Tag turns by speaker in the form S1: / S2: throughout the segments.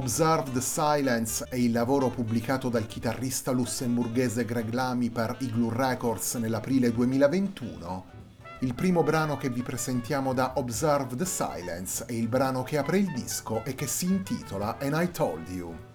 S1: Observe the Silence è il lavoro pubblicato dal chitarrista lussemburghese Greg Lamy per Igloo Records nell'aprile 2021. Il primo brano che vi presentiamo da Observe the Silence è il brano che apre il disco e che si intitola And I Told You.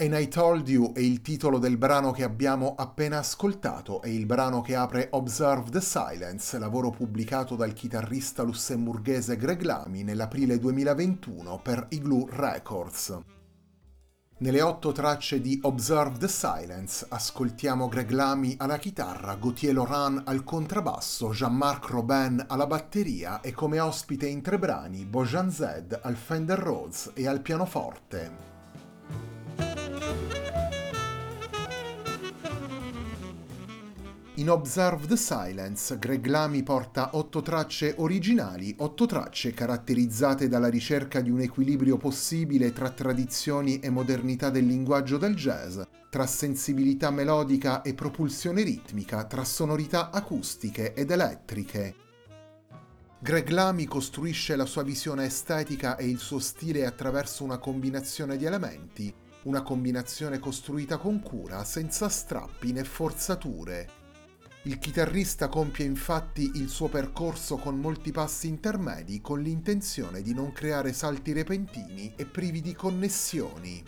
S1: And I Told You è il titolo del brano che abbiamo appena ascoltato, è il brano che apre Observe the Silence, lavoro pubblicato dal chitarrista lussemburghese Greg Lamy nell'aprile 2021 per Igloo Records. Nelle otto tracce di Observe the Silence ascoltiamo Greg Lamy alla chitarra, Gauthier Laurent al contrabbasso, Jean-Marc Robin alla batteria e come ospite in tre brani Bojan Zed al Fender Rhodes e al pianoforte. In Observe the Silence, Greg Lamy porta otto tracce originali, otto tracce caratterizzate dalla ricerca di un equilibrio possibile tra tradizioni e modernità del linguaggio del jazz, tra sensibilità melodica e propulsione ritmica, tra sonorità acustiche ed elettriche. Greg Lamy costruisce la sua visione estetica e il suo stile attraverso una combinazione di elementi, una combinazione costruita con cura, senza strappi né forzature, il chitarrista compie infatti il suo percorso con molti passi intermedi con l'intenzione di non creare salti repentini e privi di connessioni.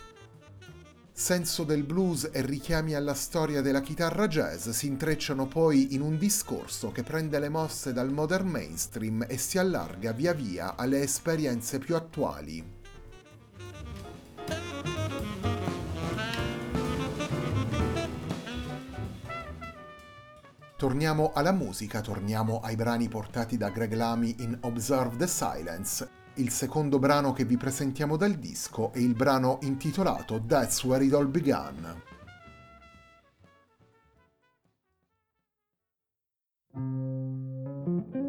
S1: Senso del blues e richiami alla storia della chitarra jazz si intrecciano poi in un discorso che prende le mosse dal modern mainstream e si allarga via via alle esperienze più attuali. Torniamo alla musica, torniamo ai brani portati da Greg Lamy in Observe the Silence. Il secondo brano che vi presentiamo dal disco è il brano intitolato That's Where It All Began. thank you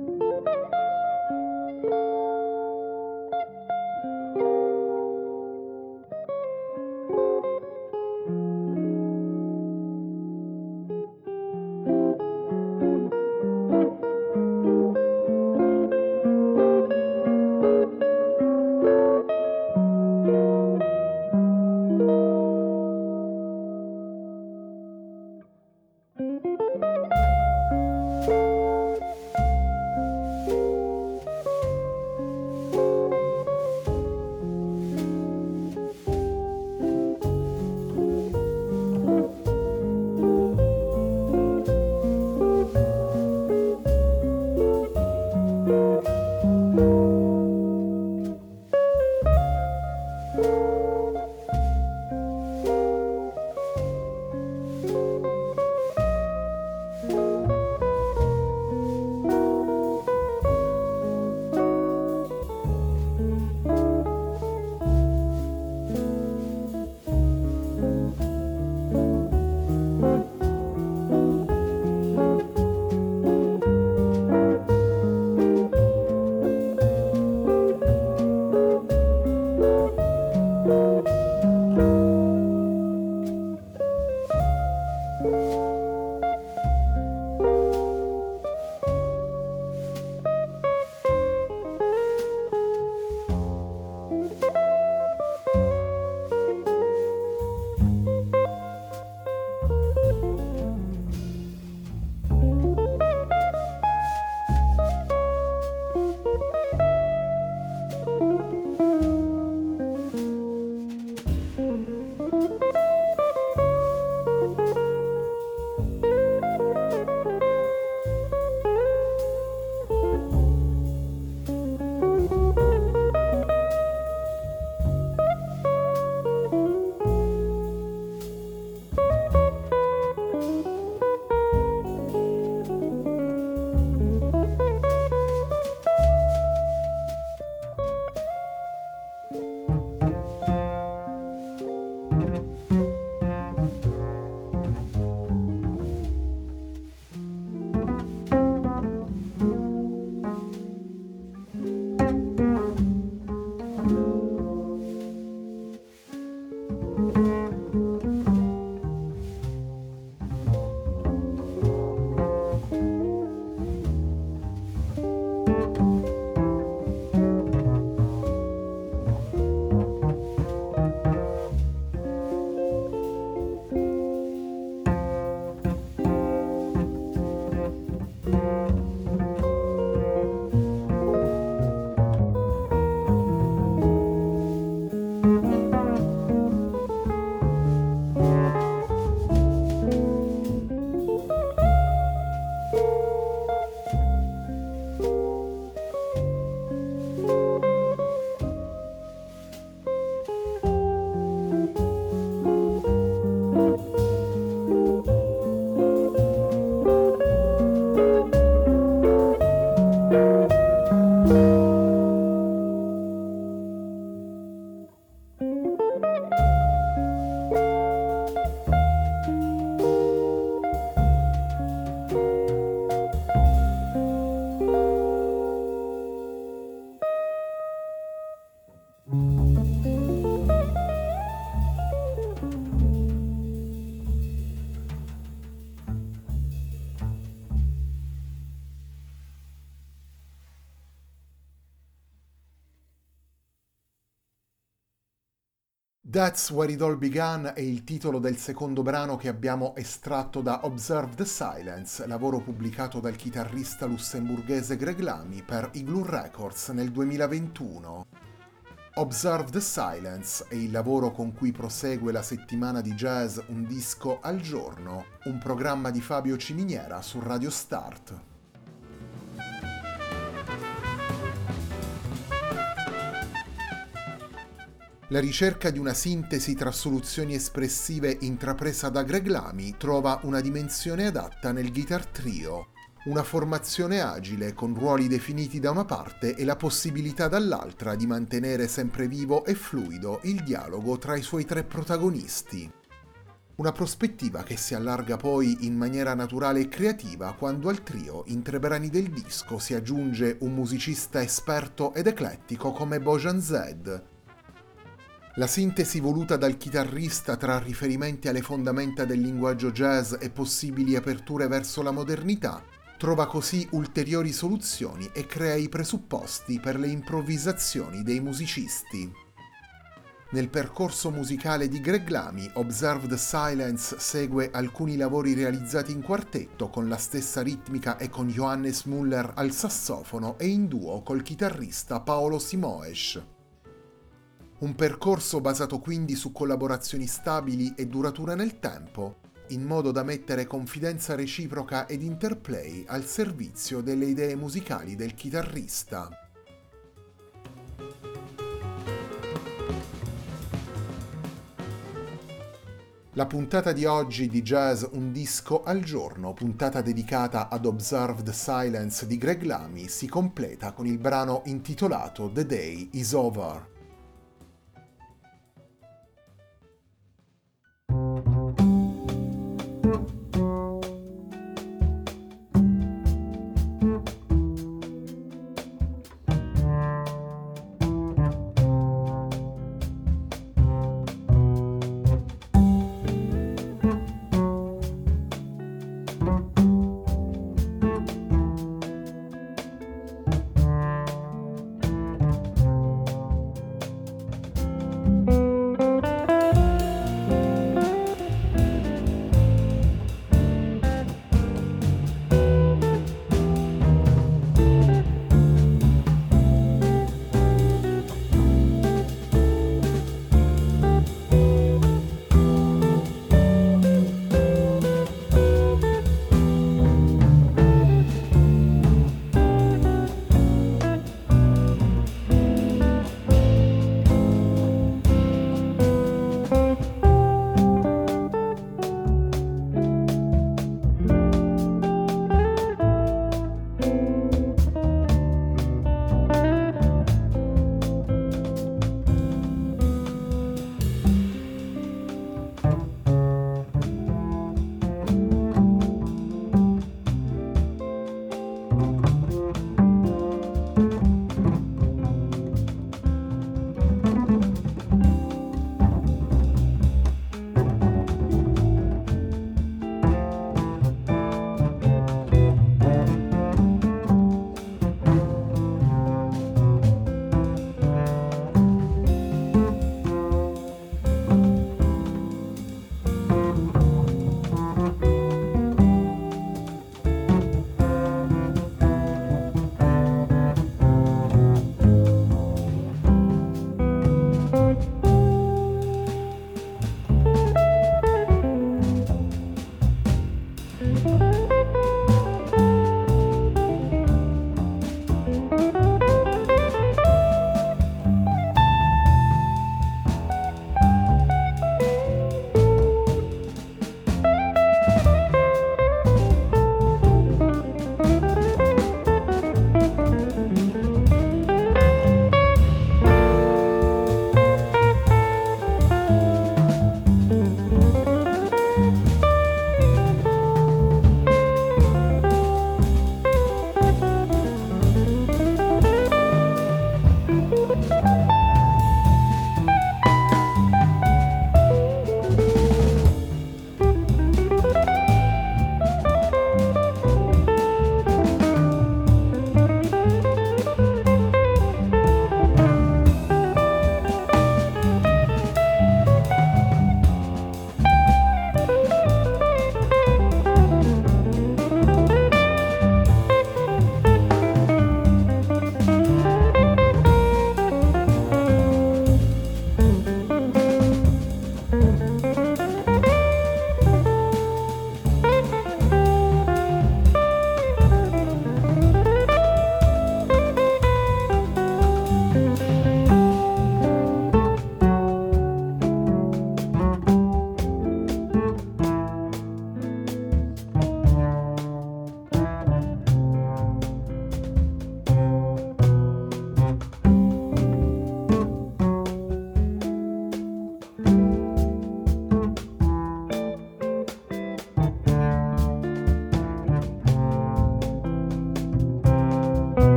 S1: That's Where It All Began è il titolo del secondo brano che abbiamo estratto da Observe the Silence, lavoro pubblicato dal chitarrista lussemburghese Greg Lamy per Igloo Records nel 2021. Observe the Silence è il lavoro con cui prosegue la settimana di jazz Un disco al giorno, un programma di Fabio Ciminiera su Radio Start. La ricerca di una sintesi tra soluzioni espressive intrapresa da Greg Lamy trova una dimensione adatta nel Guitar Trio, una formazione agile con ruoli definiti da una parte e la possibilità dall'altra di mantenere sempre vivo e fluido il dialogo tra i suoi tre protagonisti. Una prospettiva che si allarga poi in maniera naturale e creativa quando al trio in tre brani del disco si aggiunge un musicista esperto ed eclettico come Bojan Zed, la sintesi voluta dal chitarrista tra riferimenti alle fondamenta del linguaggio jazz e possibili aperture verso la modernità trova così ulteriori soluzioni e crea i presupposti per le improvvisazioni dei musicisti. Nel percorso musicale di Greg Lamy, Observe the Silence segue alcuni lavori realizzati in quartetto con la stessa ritmica e con Johannes Muller al sassofono e in duo col chitarrista Paolo Simoes. Un percorso basato quindi su collaborazioni stabili e durature nel tempo, in modo da mettere confidenza reciproca ed interplay al servizio delle idee musicali del chitarrista. La puntata di oggi di Jazz Un disco al giorno, puntata dedicata ad Observed Silence di Greg Lamy, si completa con il brano intitolato The Day is Over.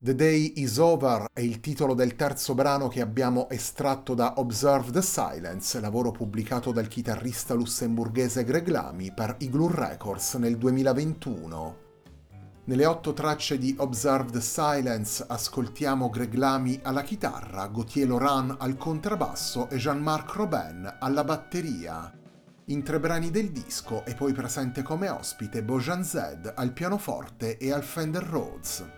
S1: The Day is Over è il titolo del terzo brano che abbiamo estratto da Observe the Silence, lavoro pubblicato dal chitarrista lussemburghese Greg Lamy per Igloo Records nel 2021. Nelle otto tracce di Observe the Silence ascoltiamo Greg Lamy alla chitarra, Gauthier Laurent al contrabbasso e Jean-Marc Robin alla batteria. In tre brani del disco è poi presente come ospite Bojan Zed al pianoforte e al Fender Rhodes.